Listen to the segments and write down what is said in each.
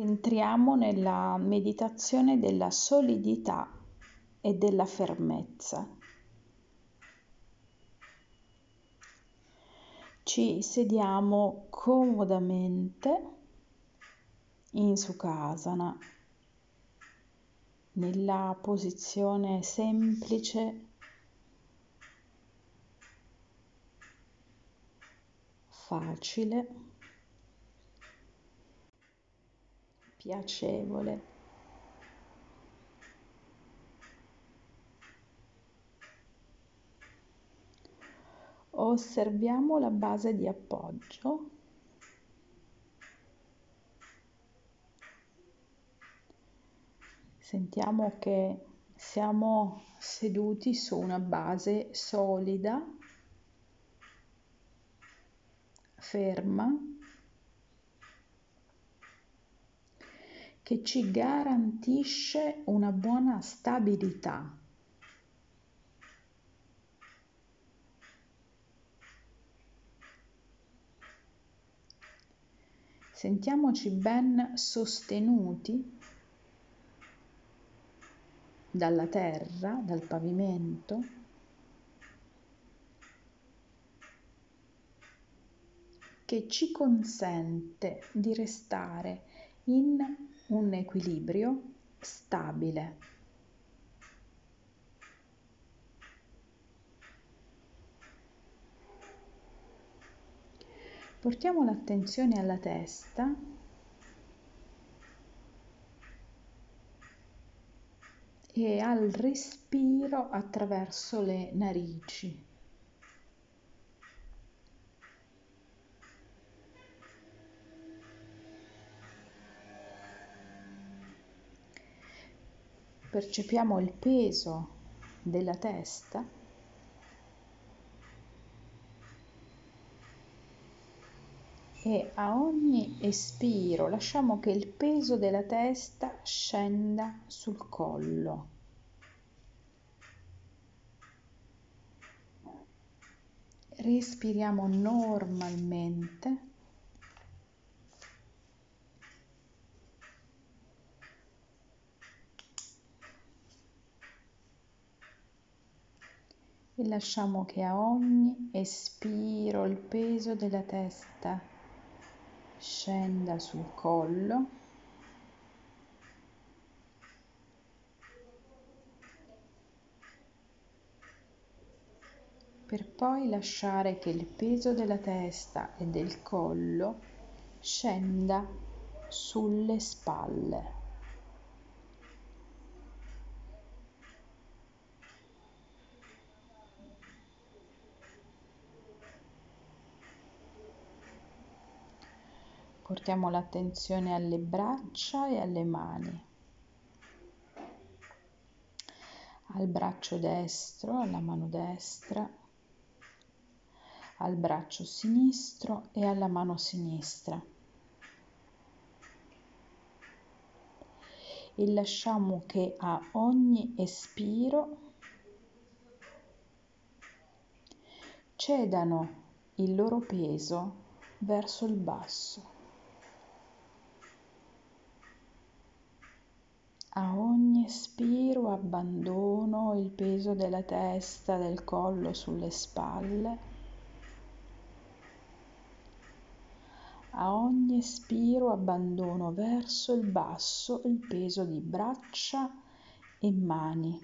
Entriamo nella meditazione della solidità e della fermezza. Ci sediamo comodamente in Sukhasana, nella posizione semplice facile piacevole. Osserviamo la base di appoggio. Sentiamo che siamo seduti su una base solida, ferma che ci garantisce una buona stabilità. Sentiamoci ben sostenuti dalla terra, dal pavimento. che ci consente di restare in un equilibrio stabile. Portiamo l'attenzione alla testa e al respiro attraverso le narici. Percepiamo il peso della testa e a ogni espiro lasciamo che il peso della testa scenda sul collo. Respiriamo normalmente. E lasciamo che a ogni espiro il peso della testa scenda sul collo per poi lasciare che il peso della testa e del collo scenda sulle spalle. Portiamo l'attenzione alle braccia e alle mani. Al braccio destro, alla mano destra, al braccio sinistro e alla mano sinistra. E lasciamo che a ogni espiro cedano il loro peso verso il basso. A ogni espiro abbandono il peso della testa, del collo sulle spalle. A ogni espiro abbandono verso il basso il peso di braccia e mani.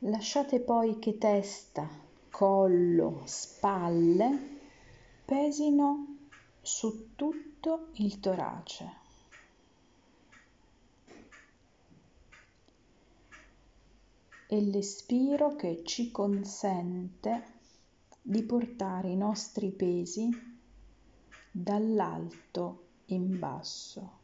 Lasciate poi che testa, collo, spalle pesino su tutto il torace. E l'espiro che ci consente di portare i nostri pesi dall'alto in basso.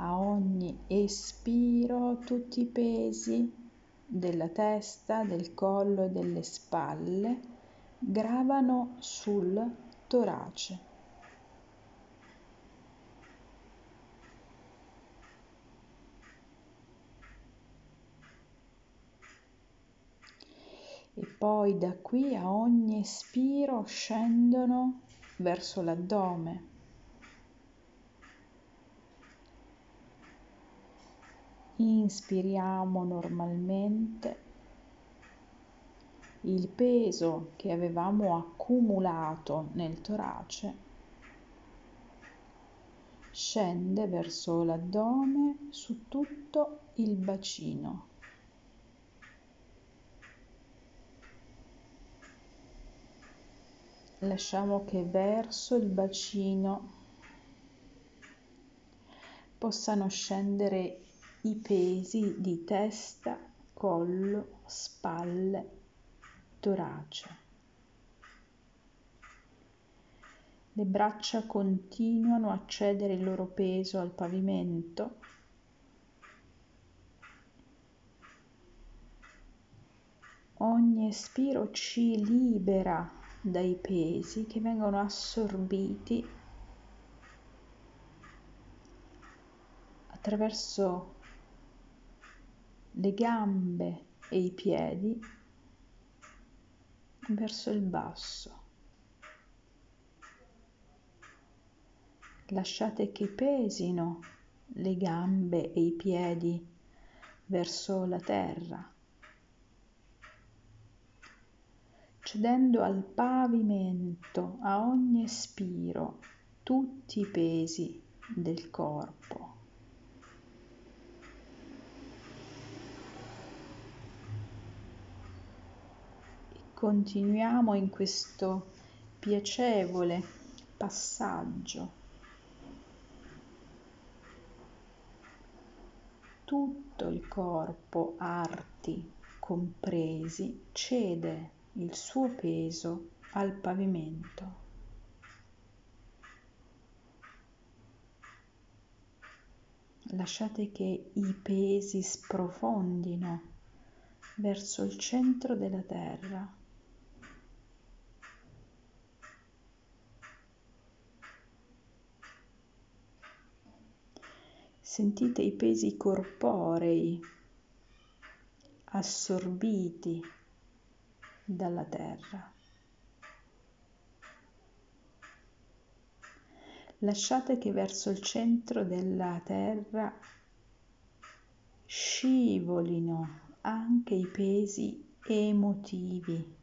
a ogni espiro tutti i pesi della testa, del collo e delle spalle gravano sul torace. E poi da qui a ogni espiro scendono verso l'addome. Inspiriamo normalmente il peso che avevamo accumulato nel torace scende verso l'addome su tutto il bacino. Lasciamo che verso il bacino possano scendere i pesi di testa, collo, spalle, torace. Le braccia continuano a cedere il loro peso al pavimento. Ogni espiro ci libera dai pesi che vengono assorbiti attraverso le gambe e i piedi verso il basso. Lasciate che pesino le gambe e i piedi verso la terra, cedendo al pavimento a ogni espiro tutti i pesi del corpo. Continuiamo in questo piacevole passaggio. Tutto il corpo, arti compresi, cede il suo peso al pavimento. Lasciate che i pesi sprofondino verso il centro della terra. Sentite i pesi corporei assorbiti dalla terra. Lasciate che verso il centro della terra scivolino anche i pesi emotivi.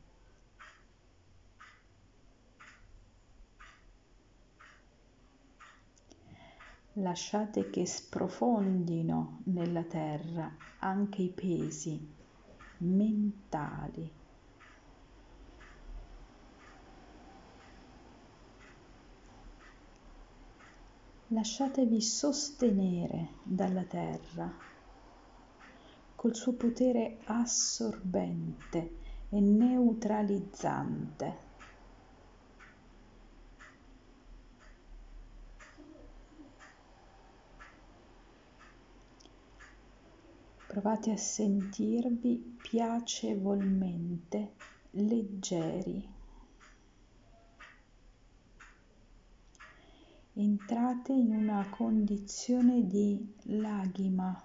Lasciate che sprofondino nella terra anche i pesi mentali. Lasciatevi sostenere dalla terra col suo potere assorbente e neutralizzante. Provate a sentirvi piacevolmente leggeri. Entrate in una condizione di laghima,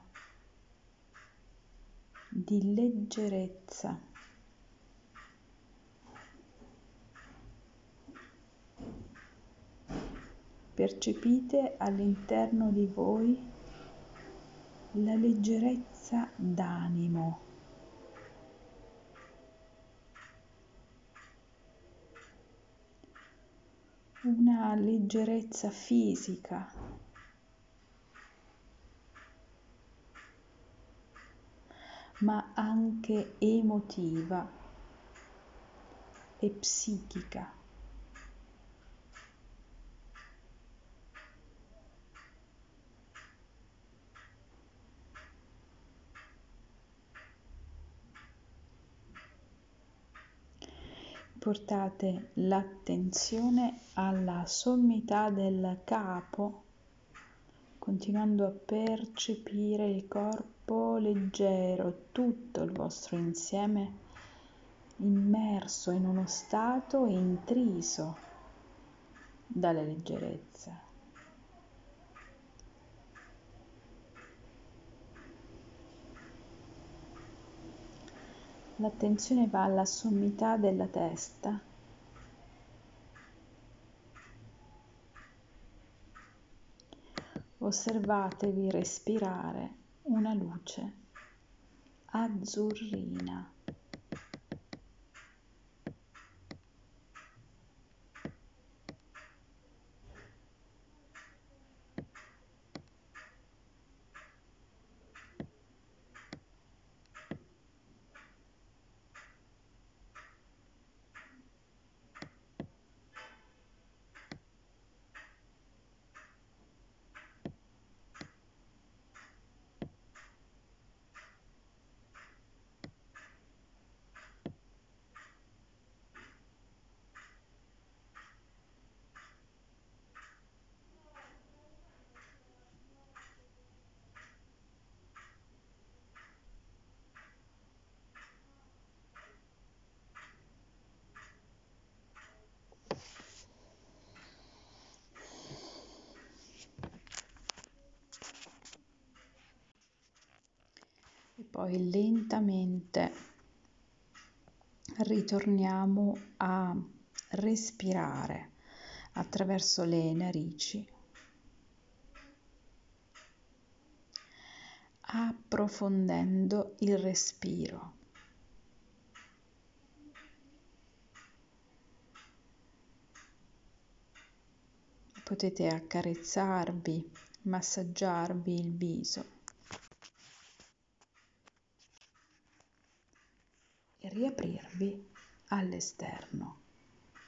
di leggerezza. Percepite all'interno di voi la leggerezza d'animo. Una leggerezza fisica. ma anche emotiva e psichica. Portate l'attenzione alla sommità del capo, continuando a percepire il corpo leggero, tutto il vostro insieme immerso in uno stato intriso dalla leggerezza. L'attenzione va alla sommità della testa. Osservatevi respirare una luce azzurrina. e poi lentamente ritorniamo a respirare attraverso le narici, approfondendo il respiro. Potete accarezzarvi, massaggiarvi il viso. Riaprirvi all'esterno.